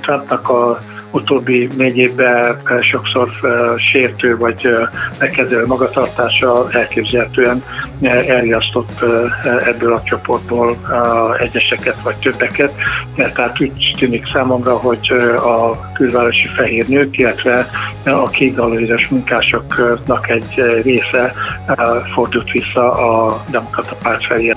Trumpnak a utóbbi négy évben sokszor sértő vagy megkezdő magatartása elképzelhetően elriasztott ebből a csoportból egyeseket vagy többeket. Tehát úgy tűnik számomra, hogy a külvárosi fehér nők, illetve a kékgalériás munkásoknak egy része fordult vissza a demokrata párt felé.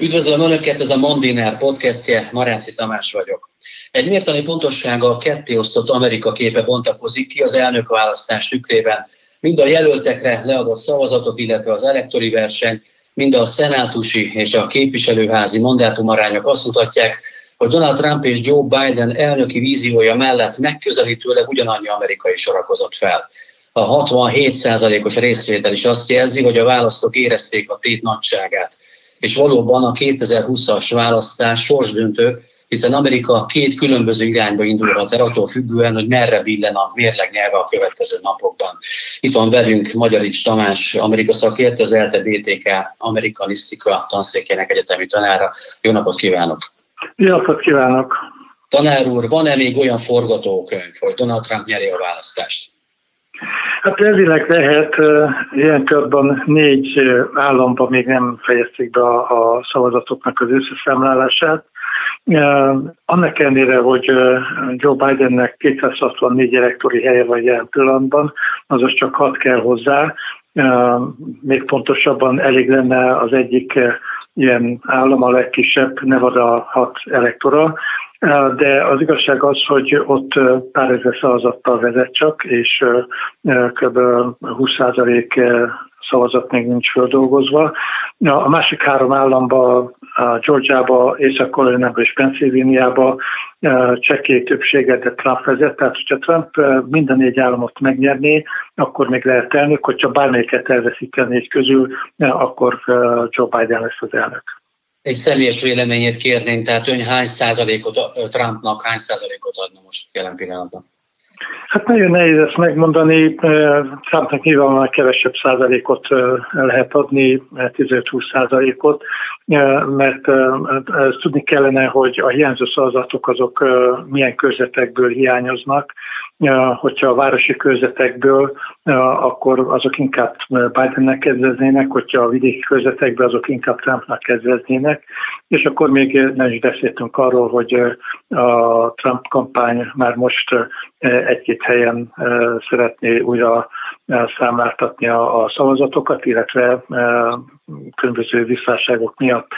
Üdvözlöm Önöket, ez a Mondiner podcastje, Maráci Tamás vagyok. Egy mértani pontossága a kettéosztott Amerika képe bontakozik ki az elnökválasztás tükrében. Mind a jelöltekre leadott szavazatok, illetve az elektori verseny, mind a szenátusi és a képviselőházi mandátumarányok azt mutatják, hogy Donald Trump és Joe Biden elnöki víziója mellett megközelítőleg ugyanannyi amerikai sorakozott fel. A 67%-os részvétel is azt jelzi, hogy a választók érezték a tét nagyságát és valóban a 2020-as választás sorsdöntő, hiszen Amerika két különböző irányba indulhat el, attól függően, hogy merre billen a mérleg nyelve a következő napokban. Itt van velünk Magyarics Tamás, Amerika szakértő, az ELTE BTK amerikanisztika tanszékének egyetemi tanára. Jó napot kívánok! Jó napot kívánok! Tanár úr, van-e még olyan forgatókönyv, hogy Donald Trump nyeri a választást? Hát elvileg lehet, ilyen körben négy államban még nem fejezték be a, szavazatoknak az összeszámlálását. Annak ellenére, hogy Joe Bidennek 264 elektori helye van jelen pillanatban, azaz csak hat kell hozzá. Még pontosabban elég lenne az egyik ilyen állam, a legkisebb, Nevada hat elektora, de az igazság az, hogy ott pár ezer szavazattal vezet csak, és kb. 20% szavazat még nincs földolgozva. A másik három államban, Georgiába, Észak-Karolinában és Pennsylvániába csekély többséget de Trump vezet, tehát hogyha Trump minden négy államot megnyerné, akkor még lehet elnök, hogyha bármelyiket elveszít a négy közül, akkor Joe Biden lesz az elnök egy személyes véleményét kérném, tehát ön hány százalékot Trumpnak, hány százalékot adna most jelen pillanatban? Hát nagyon nehéz ezt megmondani. Trumpnak nyilvánvalóan kevesebb százalékot lehet adni, 15-20 százalékot, mert tudni kellene, hogy a hiányzó szavazatok azok milyen körzetekből hiányoznak, hogyha a városi körzetekből, akkor azok inkább Bidennek kedveznének, hogyha a vidéki körzetekből, azok inkább Trumpnak kedveznének, és akkor még nem is beszéltünk arról, hogy a Trump kampány már most egy-két helyen szeretné újra számláltatni a szavazatokat, illetve különböző visszásságok miatt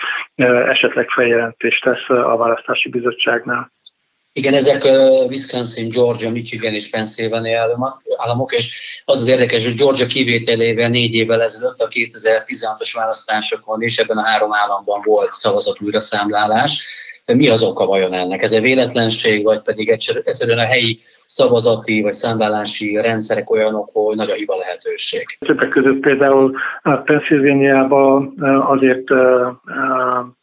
esetleg feljelentést tesz a választási bizottságnál. Igen, ezek Wisconsin, Georgia, Michigan és Pennsylvania államok, és az az érdekes, hogy Georgia kivételével négy évvel ezelőtt a 2016-os választásokon és ebben a három államban volt szavazat újraszámlálás. Mi az oka vajon ennek? Ez egy véletlenség, vagy pedig egyszerűen a helyi szavazati vagy számlálási rendszerek olyanok, hogy nagy a hiba lehetőség? Többek között például Pennsylvániában azért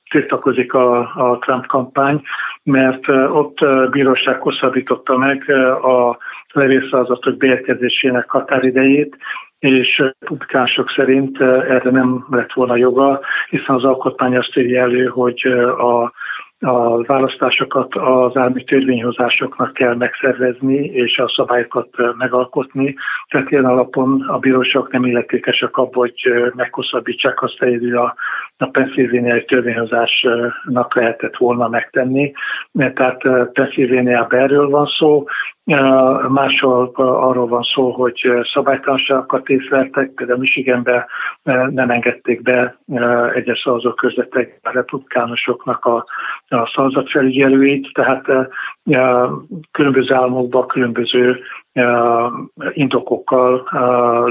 tiltakozik a, a Trump kampány, mert ott bíróság hosszabbította meg a levélszavazatok beérkezésének határidejét, és publikások szerint erre nem lett volna joga, hiszen az alkotmány azt írja elő, hogy a a választásokat az állami törvényhozásoknak kell megszervezni, és a szabályokat megalkotni. Tehát ilyen alapon a bíróságok nem illetékesek abban, hogy meghosszabbítsák azt, hogy a, a Pennsylvania törvényhozásnak lehetett volna megtenni. Tehát Pennsylvania erről van szó, Máshol arról van szó, hogy szabálytalanságokat észleltek, például Michiganben nem engedték be egyes szavazók közvetek a republikánusoknak a, a szavazatfelügyelőit, tehát különböző államokban különböző indokokkal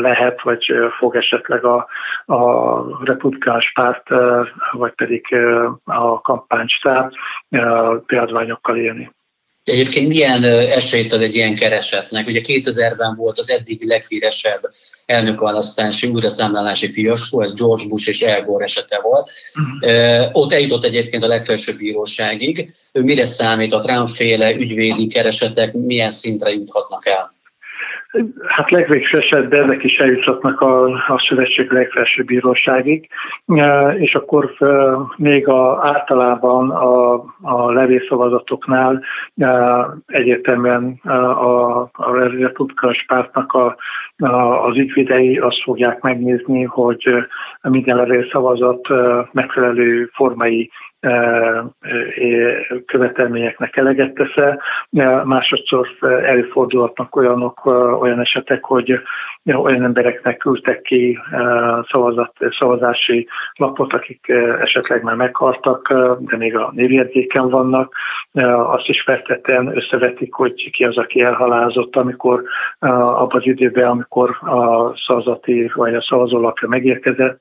lehet, vagy fog esetleg a, a republikánus párt, vagy pedig a kampánystáb példványokkal élni. Egyébként milyen esélyt ad egy ilyen keresetnek? Ugye 2000-ben volt az eddig leghíresebb elnökválasztási újraszámlálási fiaskó, ez George Bush és Al Gore esete volt. Uh-huh. Ott eljutott egyébként a legfelsőbb bíróságig. Ő mire számít a Trump-féle ügyvédi keresetek, milyen szintre juthatnak el? Hát legvégső esetben ezek is eljuthatnak a, a szövetség legfelsőbb bíróságig, és akkor még a, általában a, a levészavazatoknál egyértelműen a, a republikánus pártnak a, a, az ügyvédei azt fogják megnézni, hogy minden levészavazat megfelelő formai követelményeknek eleget tesz Másodszor előfordulhatnak olyanok, olyan esetek, hogy olyan embereknek küldtek ki szavazat, szavazási lapot, akik esetleg már meghaltak, de még a névjegyzéken vannak. Azt is feltetően összevetik, hogy ki az, aki elhalázott, amikor abban az időben, amikor a szavazati vagy a szavazólapja megérkezett.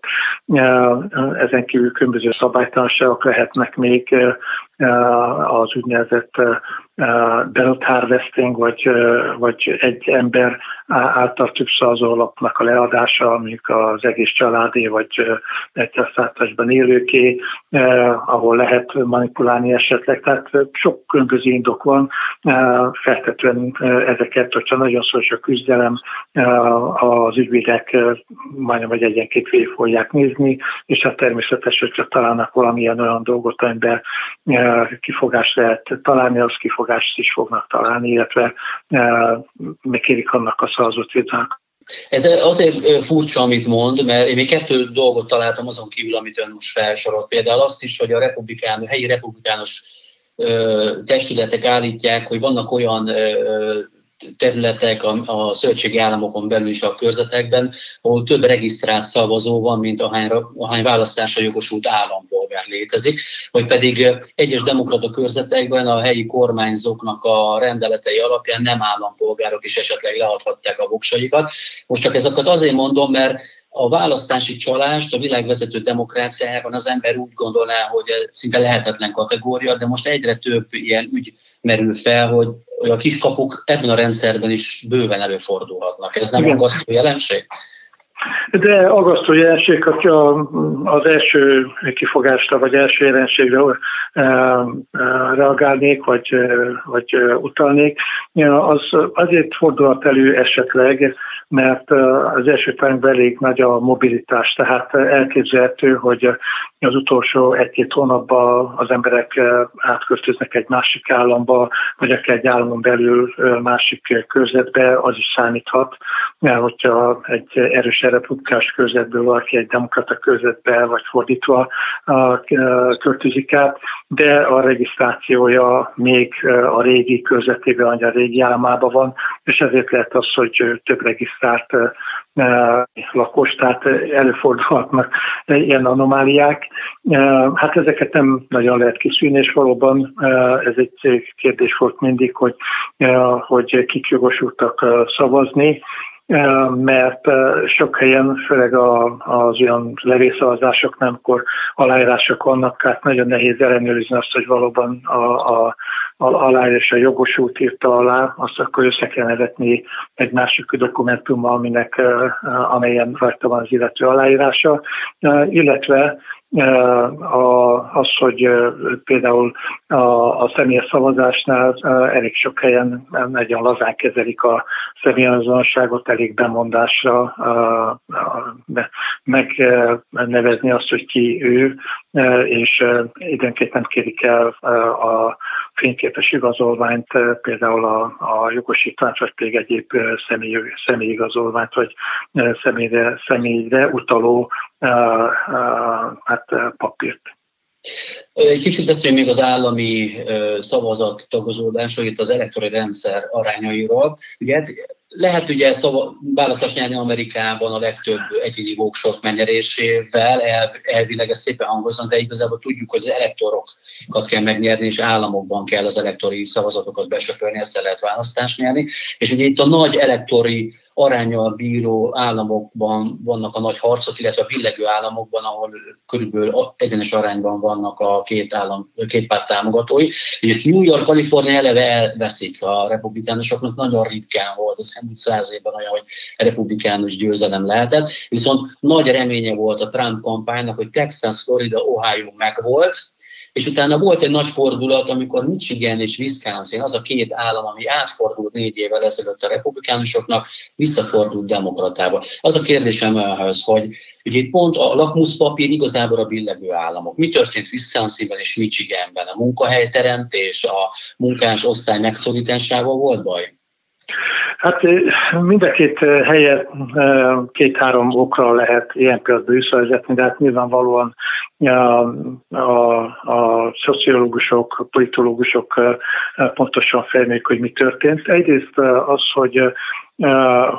Ezen kívül különböző szabálytalanságok lehetnek még az úgynevezett belt harvesting, vagy, vagy egy ember által több alapnak a leadása, amik az egész családé vagy egyszerszállításban élőké, ahol lehet manipulálni esetleg. Tehát sok különböző indok van, feltetően ezeket, hogyha nagyon szoros a küzdelem, az ügyvédek majdnem vagy egyenként végig fogják nézni, és hát természetes, hogyha találnak valamilyen olyan dolgot, amiben kifogást lehet találni, az kifogást is fognak találni, illetve megkérik annak a szavazott ez azért furcsa, amit mond, mert én még kettő dolgot találtam azon kívül, amit ön most felsorolt. Például azt is, hogy a republikán, helyi republikánus testületek állítják, hogy vannak olyan területek a, a szövetségi államokon belül is a körzetekben, ahol több regisztrált szavazó van, mint ahány, ahány választásra jogosult állampolgár létezik, vagy pedig egyes demokrata körzetekben a helyi kormányzóknak a rendeletei alapján nem állampolgárok is esetleg leadhatták a voksaikat. Most csak ezeket azért mondom, mert a választási csalást a világvezető demokráciájában az ember úgy gondolná, hogy szinte lehetetlen kategória, de most egyre több ilyen ügy merül fel, hogy a kiskapuk ebben a rendszerben is bőven előfordulhatnak. Ez nem Igen. aggasztó jelenség? De agasztó jelenség, hogyha az első kifogásra vagy első jelenségre reagálnék, vagy, vagy utalnék, az azért fordulhat elő esetleg, mert az első elég nagy a mobilitás, tehát elképzelhető, hogy az utolsó egy-két hónapban az emberek átköltöznek egy másik államba, vagy akár egy államon belül másik körzetbe, az is számíthat, mert hogyha egy erős republikás körzetből valaki egy demokrata körzetbe, vagy fordítva költözik át, de a regisztrációja még a régi körzetében, vagy a régi államában van, és ezért lehet az, hogy több regisztrált lakos, tehát előfordulhatnak ilyen anomáliák. Hát ezeket nem nagyon lehet kiszűrni, és valóban ez egy kérdés volt mindig, hogy, hogy kik jogosultak szavazni, mert sok helyen, főleg az olyan levészavazásoknál, amikor aláírások vannak, hát nagyon nehéz ellenőrizni azt, hogy valóban a, a, a aláírás a jogosult írta alá, azt akkor össze kell vetni egy másik dokumentummal, aminek, amelyen rajta van az illető aláírása, illetve az, hogy például a, a személyes szavazásnál elég sok helyen nagyon lazán kezelik a személyazonosságot, elég bemondásra megnevezni azt, hogy ki ő, és időnként nem kérik el a fényképes igazolványt, például a, a jogosítványt, vagy pedig egyéb személy, személyigazolványt, vagy személyre, személyre utaló hát, papírt. Egy kicsit beszéljünk még az állami szavazat tagozódásról, itt az elektori rendszer arányairól. Ugye lehet ugye szava, választás nyerni Amerikában a legtöbb egyéni voksort megnyerésével, elv, elvileg ez szépen hangoznak, de igazából tudjuk, hogy az elektorokat kell megnyerni, és államokban kell az elektori szavazatokat besöpörni, ezt lehet választást nyerni. És ugye itt a nagy elektori arányal bíró államokban vannak a nagy harcok, illetve a billegő államokban, ahol körülbelül egyenes arányban vannak a két, állam, két párt támogatói. És New York, Kalifornia eleve elveszik a republikánusoknak, nagyon ritkán volt az elmúlt száz évben olyan, hogy republikánus győzelem lehetett, viszont nagy reménye volt a Trump kampánynak, hogy Texas, Florida, Ohio megvolt, és utána volt egy nagy fordulat, amikor Michigan és Wisconsin, az a két állam, ami átfordult négy évvel ezelőtt a republikánusoknak, visszafordult demokratába. Az a kérdésem önhöz, hogy ugye itt pont a lakmuszpapír igazából a billegő államok. Mi történt Wisconsinben és Michiganben? A munkahelyteremtés, a munkás osztály megszorításával volt baj? Hát mind a két helyet két-három okra lehet ilyen például visszavezetni, de hát nyilvánvalóan a, a, a szociológusok, politológusok pontosan felmérik, hogy mi történt. Egyrészt az, hogy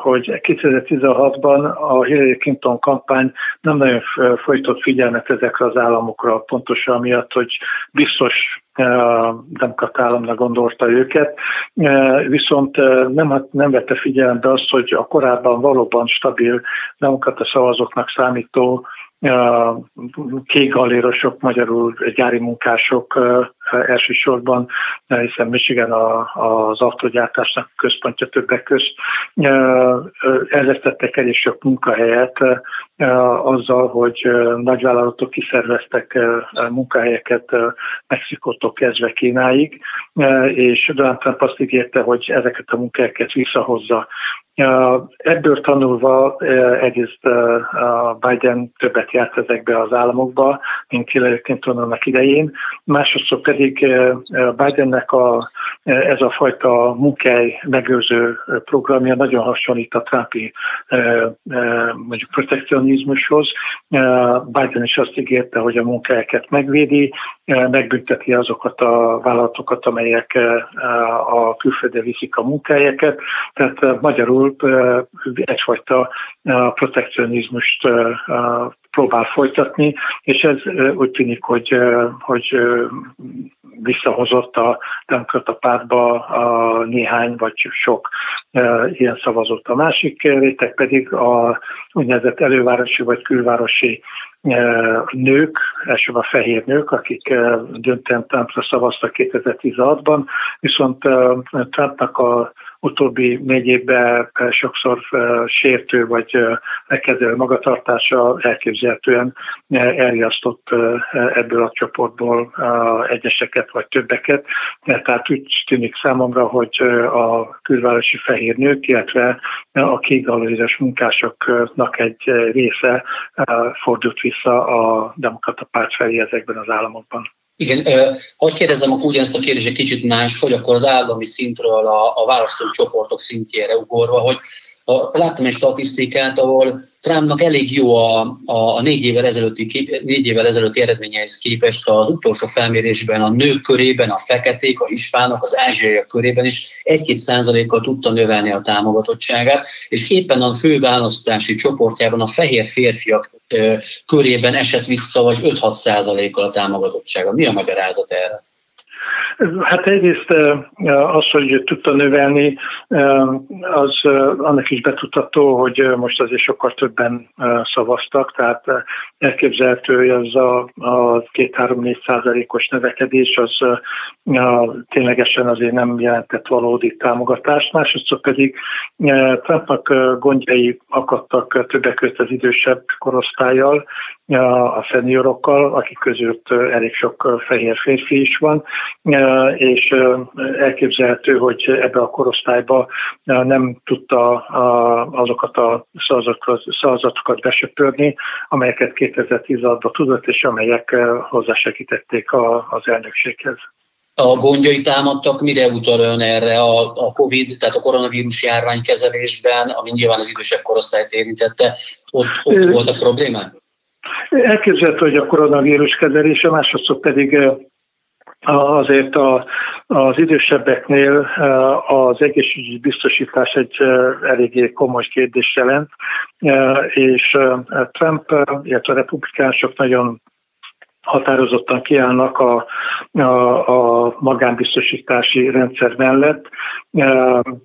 hogy 2016-ban a Hillary Clinton kampány nem nagyon folytott figyelmet ezekre az államokra, pontosan miatt, hogy biztos demokrat államnak gondolta őket, viszont nem, nem vette figyelembe azt, hogy a korábban valóban stabil demokrata szavazóknak számító kékgalérosok, magyarul gyári munkások elsősorban, hiszen Michigan az autógyártásnak központja többek közt, elvesztettek elég sok munkahelyet azzal, hogy nagyvállalatok kiszerveztek munkahelyeket Mexikótól kezdve Kínáig, és Donald Trump azt ígérte, hogy ezeket a munkahelyeket visszahozza Ebből tanulva egyrészt Biden többet járt ezekbe az államokba, mint Hillary Clinton annak idején. Másodszor pedig Bidennek a, ez a fajta munkely megőrző programja nagyon hasonlít a Trumpi mondjuk protekcionizmushoz. Biden is azt ígérte, hogy a munkahelyeket megvédi, megbünteti azokat a vállalatokat, amelyek a külföldre viszik a munkahelyeket. Tehát magyarul egyfajta protekcionizmust próbál folytatni, és ez úgy tűnik, hogy, hogy visszahozott a demokrata pártba a néhány vagy sok ilyen szavazót. A másik réteg pedig a úgynevezett elővárosi vagy külvárosi nők, elsősorban fehér nők, akik döntően Trumpra szavaztak 2016-ban, viszont Trumpnak a utóbbi négy évben sokszor sértő vagy megkezdő magatartása elképzelhetően elriasztott ebből a csoportból egyeseket vagy többeket. Tehát úgy tűnik számomra, hogy a külvárosi fehér nők, illetve a kékgalériás munkásoknak egy része fordult vissza a demokrata párt felé ezekben az államokban. Igen, hogy kérdezem akkor ugyanezt a kérdést egy kicsit más, hogy akkor az állami szintről a, a választócsoportok szintjére ugorva, hogy a, láttam egy statisztikát, ahol Trumpnak elég jó a, a, a négy, évvel ezelőtti, négy évvel ezelőtti eredményeihez képest az utolsó felmérésben a nők körében, a feketék, a hispánok, az ázsiaiak körében is egy-két százalékkal tudta növelni a támogatottságát, és éppen a főválasztási csoportjában a fehér férfiak körében esett vissza, vagy 5-6 százalékkal a támogatottsága. Mi a magyarázat erre? Hát egyrészt az, hogy tudta növelni, az annak is betudható, hogy most azért sokkal többen szavaztak, tehát elképzelhető, hogy az a, a 2-3-4 százalékos növekedés az ténylegesen azért nem jelentett valódi támogatást. Másodszor pedig Trumpnak gondjai akadtak többek között az idősebb korosztályjal, a szeniorokkal, akik között elég sok fehér férfi is van, és elképzelhető, hogy ebbe a korosztályba nem tudta azokat a szavazatokat besöpörni, amelyeket 2016-ban tudott, és amelyek hozzásegítették az elnökséghez. A gondjai támadtak, mire utal ön erre a, a COVID, tehát a koronavírus járvány kezelésben, ami nyilván az idősebb korosztályt érintette, ott, ott volt a problémák? Elképzelhető, hogy a koronavírus kezelése, másodszor pedig azért a, az idősebbeknél az egészségügyi biztosítás egy eléggé komoly kérdés jelent, és Trump, illetve a republikánusok nagyon határozottan kiállnak a, a, a magánbiztosítási rendszer mellett,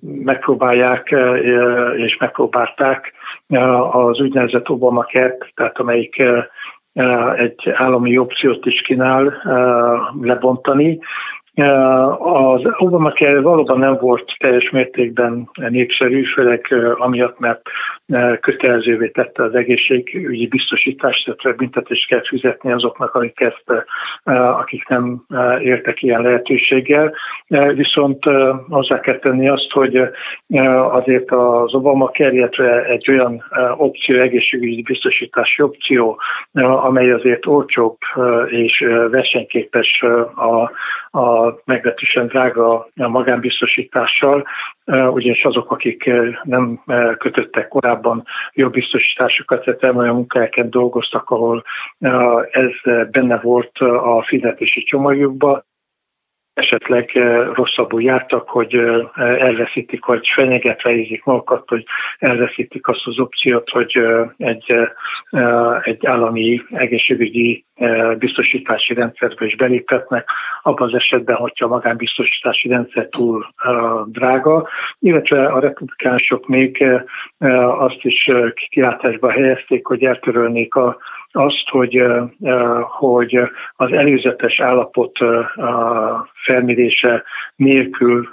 megpróbálják és megpróbálták az úgynevezett Obamacare, tehát amelyik egy állami opciót is kínál lebontani. Az Obamacare valóban nem volt teljes mértékben népszerű, főleg amiatt, mert kötelezővé tette az egészségügyi biztosítást, tehát büntetést kell fizetni azoknak, akik, ezt, akik nem értek ilyen lehetőséggel. Viszont hozzá kell tenni azt, hogy azért az Obama kerületre egy olyan opció, egészségügyi biztosítási opció, amely azért olcsóbb és versenyképes a, a meglehetősen drága magánbiztosítással, ugyanis azok, akik nem kötöttek korábban jobb biztosításokat, tehát olyan munkahelyeken dolgoztak, ahol ez benne volt a fizetési csomagjukban, esetleg rosszabbul jártak, hogy elveszítik, vagy fenyegetve érzik magukat, hogy elveszítik azt az opciót, hogy egy, egy állami egészségügyi biztosítási rendszerbe is beléphetnek, abban az esetben, hogyha a magánbiztosítási rendszer túl drága, illetve a republikánusok még azt is kilátásba helyezték, hogy eltörölnék a azt, hogy, hogy az előzetes állapot felmérése nélkül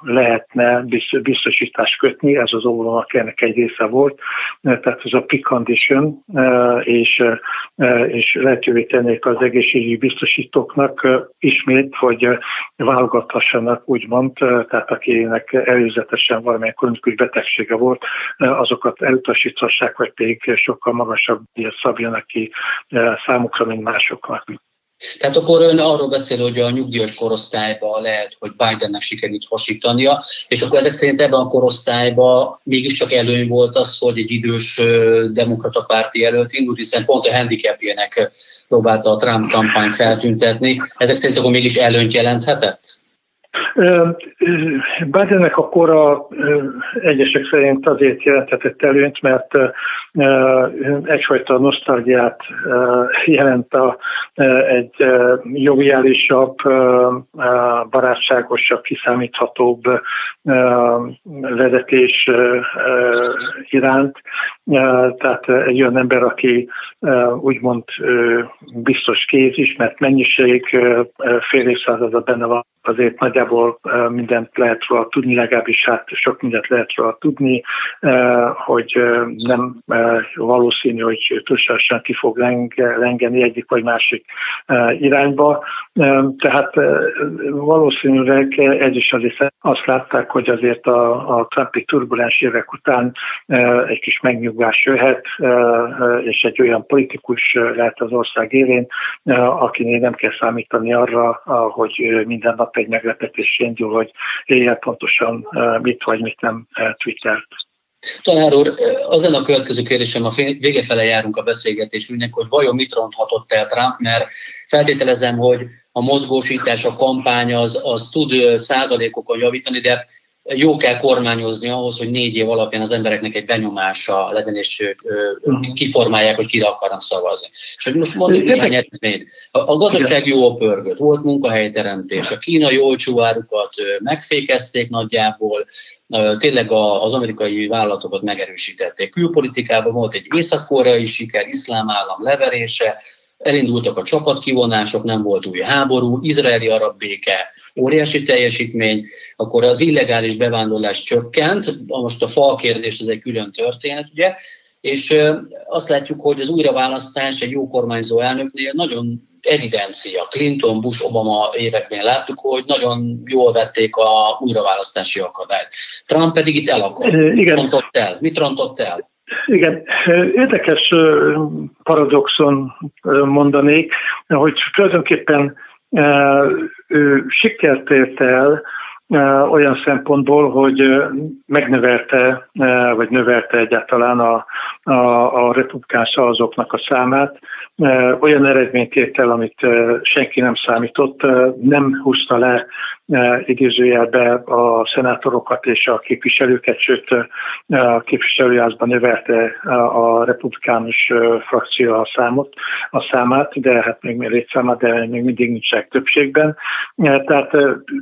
lehetne biztosítást kötni, ez az óvónak ennek egy része volt, tehát ez a precondition, és, és lehetővé tennék az egészségügyi biztosítóknak ismét, hogy válogathassanak, úgymond, tehát akinek előzetesen valamilyen kronikus betegsége volt, azokat elutasíthassák, vagy pedig sokkal magasabb díjat szabjanak ki számukra, mint másoknak. Tehát akkor ön arról beszél, hogy a nyugdíjas korosztályban lehet, hogy Bidennek sikerült hasítania, és akkor ezek szerint ebben a korosztályban mégiscsak előny volt az, hogy egy idős demokrata párti jelölt indult, hiszen pont a handicapjének próbálta a Trump kampány feltüntetni. Ezek szerint akkor mégis előnyt jelenthetett? Bidennek a kora egyesek szerint azért jelenthetett előnyt, mert egyfajta nosztalgiát jelent a, egy joviálisabb, barátságosabb, kiszámíthatóbb vezetés iránt. Tehát egy olyan ember, aki úgymond biztos kéz is, mert mennyiség fél évszázada benne van azért nagyjából mindent lehet róla tudni, legalábbis hát sok mindent lehet róla tudni, hogy nem valószínű, hogy túlságosan ki fog lengeni egyik vagy másik irányba. Tehát valószínűleg ez is azért azt látták, hogy azért a, a Trumpi turbulens évek után egy kis megnyugvás jöhet, és egy olyan politikus lehet az ország élén, akinél nem kell számítani arra, hogy minden nap egy meglepetés indul, hogy éjjel pontosan mit vagy mit nem twittert. Tanár úr, az a következő kérdésem, a vége fele járunk a beszélgetésünknek, hogy vajon mit ronthatott el Trump, mert feltételezem, hogy a mozgósítás, a kampány az, az tud százalékokon javítani, de jó kell kormányozni ahhoz, hogy négy év alapján az embereknek egy benyomása legyen, és ők uh-huh. kiformálják, hogy kire akarnak szavazni. És hogy most mondjuk néhány eredményt. A, a gazdaság jó pörgött, volt munkahelyteremtés, a kínai olcsó árukat megfékezték nagyjából, tényleg az amerikai vállalatokat megerősítették. Külpolitikában volt egy észak-koreai siker, iszlám állam leverése, elindultak a csapatkivonások, nem volt új háború, izraeli-arab béke, óriási teljesítmény, akkor az illegális bevándorlás csökkent, most a fal kérdés ez egy külön történet, ugye, és azt látjuk, hogy az újraválasztás egy jó kormányzó elnöknél nagyon evidencia. Clinton, Bush, Obama években láttuk, hogy nagyon jól vették a újraválasztási akadályt. Trump pedig itt elakadt. Igen. Mit rontott el? Mit rontott el? Igen, érdekes paradoxon mondanék, hogy tulajdonképpen ő sikert ért el olyan szempontból, hogy megnövelte, vagy növelte egyáltalán a, a, a republikán szavazóknak a számát, olyan eredményt ért el, amit senki nem számított, nem húzta le idézőjelbe a szenátorokat és a képviselőket, sőt a képviselőházban növelte a republikánus frakció a számot, a számát, de hát még létszámát, de még mindig nincsenek többségben. Tehát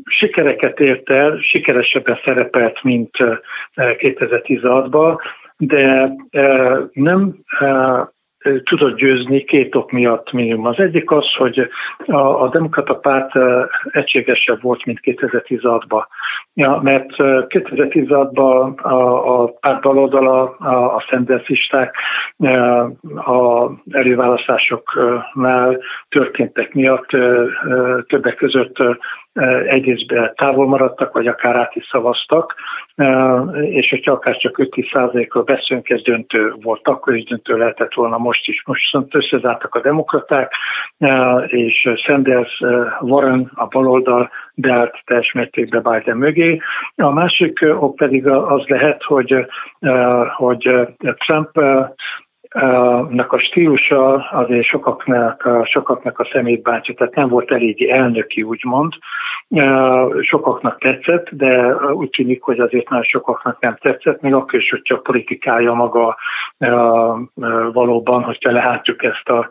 sikereket ért el, sikeresebben szerepelt, mint 2016-ban, de nem tudott győzni két ok miatt minimum. Az egyik az, hogy a, a demokrata párt egységesebb volt, mint 2016-ban. Ja, mert 2016-ban a, a párt baloldala, a, a szenderzisták a előválasztásoknál történtek miatt többek között egyrészt távol maradtak, vagy akár át is szavaztak, és hogyha akár csak 5-10%-ról beszélünk, ez döntő volt, akkor is döntő lehetett volna most is. Most viszont összezártak a demokraták, és Sanders, Warren, a baloldal beállt teljes mértékben Biden mögé. A másik ok pedig az lehet, hogy, hogy Trump nak a stílusa azért sokaknak, sokaknak a szemét bántja, tehát nem volt eléggé elnöki, úgymond. Sokaknak tetszett, de úgy tűnik, hogy azért már sokaknak nem tetszett, még akkor is, hogyha a politikája maga valóban, hogyha lehátjuk ezt a,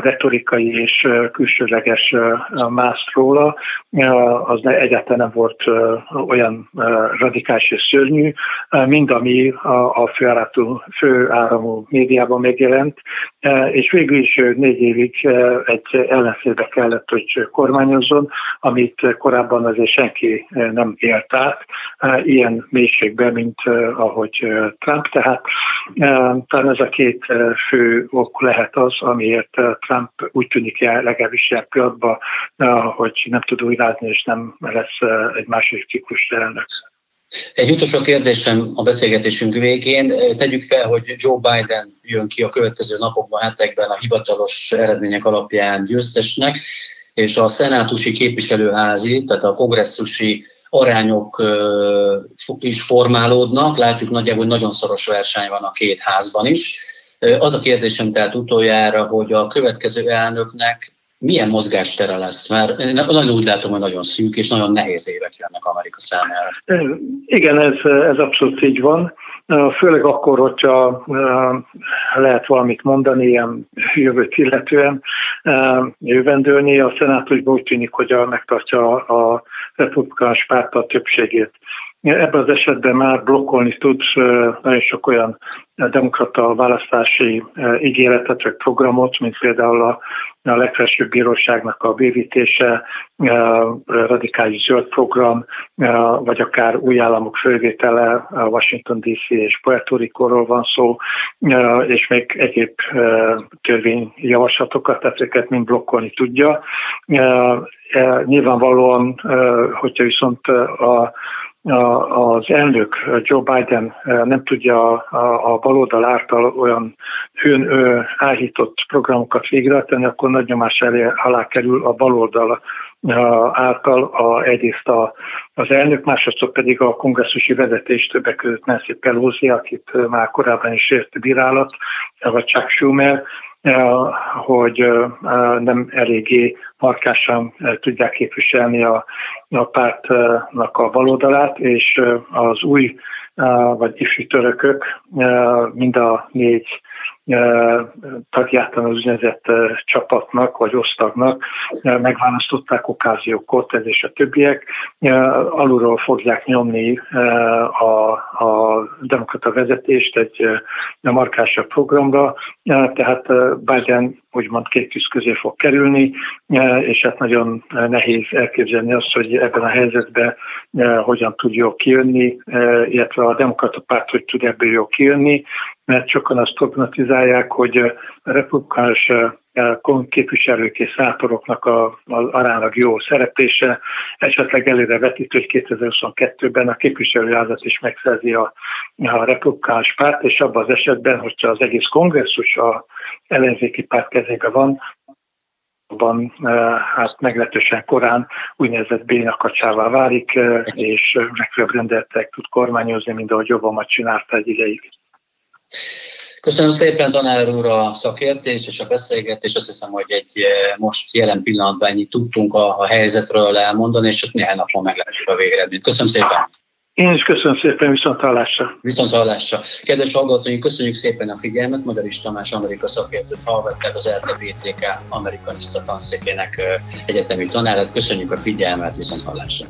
retorikai és külsőleges mászt róla, az egyáltalán nem volt olyan radikális és szörnyű, mint ami a főáramú, főáramú média médiában megjelent, e, és végül is négy évig e, egy ellenfélbe kellett, hogy kormányozzon, amit korábban azért senki e, nem élt át, ilyen mélységben, mint ahogy Trump. Tehát talán ez a két fő ok lehet az, amiért Trump úgy tűnik el legalábbis ilyen pillanatban, hogy nem tud újrázni, és nem lesz egy második ciklus elnök. Egy utolsó kérdésem a beszélgetésünk végén. Tegyük fel, hogy Joe Biden jön ki a következő napokban, hetekben a hivatalos eredmények alapján győztesnek, és a szenátusi képviselőházi, tehát a kongresszusi arányok is formálódnak. Látjuk nagyjából, hogy nagyon szoros verseny van a két házban is. Az a kérdésem tehát utoljára, hogy a következő elnöknek milyen mozgástere lesz? Mert én nagyon úgy látom, hogy nagyon szűk és nagyon nehéz évek jönnek Amerika számára. Igen, ez, ez abszolút így van. Főleg akkor, hogyha lehet valamit mondani ilyen jövőt illetően, jövendőni, a szenátusban úgy tűnik, hogy megtartja a republikánus párt a többségét. Ebben az esetben már blokkolni tud nagyon sok olyan demokrata választási ígéretet vagy programot, mint például a, a legfelsőbb bíróságnak a bővítése, radikális zöld program, vagy akár új államok fővétele, Washington DC és Puerto Rico-ról van szó, és még egyéb törvényjavaslatokat, tehát ezeket mind blokkolni tudja. Nyilvánvalóan, hogyha viszont a az elnök Joe Biden nem tudja a baloldal által olyan hőn áhított programokat végrehajtani, akkor nagy nyomás elé, alá kerül a baloldal által a, egyrészt a, az elnök, másodszor pedig a kongresszusi vezetés többek között Nancy Pelosi, akit már korábban is ért bírálat, vagy Chuck Schumer, hogy nem eléggé markásan tudják képviselni a, a pártnak a baloldalát, és az új vagy ifjú törökök mind a négy tagját az úgynevezett csapatnak vagy osztagnak megválasztották Okázió Cortez és a többiek. Alulról fogják nyomni a, a demokrata vezetést egy markásabb programra, tehát Biden úgymond két tűz közé fog kerülni, és hát nagyon nehéz elképzelni azt, hogy ebben a helyzetben hogyan tud jól kijönni, illetve a demokrata párt hogy tud ebből jól kijönni, mert sokan azt prognosztizálják, hogy a republikánus képviselők és szátoroknak az aránylag jó szereplése esetleg előre vetít, hogy 2022-ben a képviselőházat is megszerzi a, a republikánus párt, és abban az esetben, hogyha az egész kongresszus a ellenzéki párt kezébe van, van hát meglehetősen korán úgynevezett bénakacsává válik, és legfőbb rendeltek tud kormányozni, mint ahogy Obama csinálta egy ideig. Köszönöm szépen tanár úr a szakértést és a beszélgetést. Azt hiszem, hogy egy eh, most jelen pillanatban ennyit tudtunk a, a helyzetről elmondani, és ott néhány napon meglátjuk a végeredményt. Köszönöm szépen! Én is köszönöm szépen, viszont hallásra. Viszont hallásra. Kedves hallgatóink, köszönjük szépen a figyelmet. Is Tamás Amerika szakértőt hallgatták az LTBTK amerikanista tanszékének egyetemi tanárát. Köszönjük a figyelmet, viszont hallásra.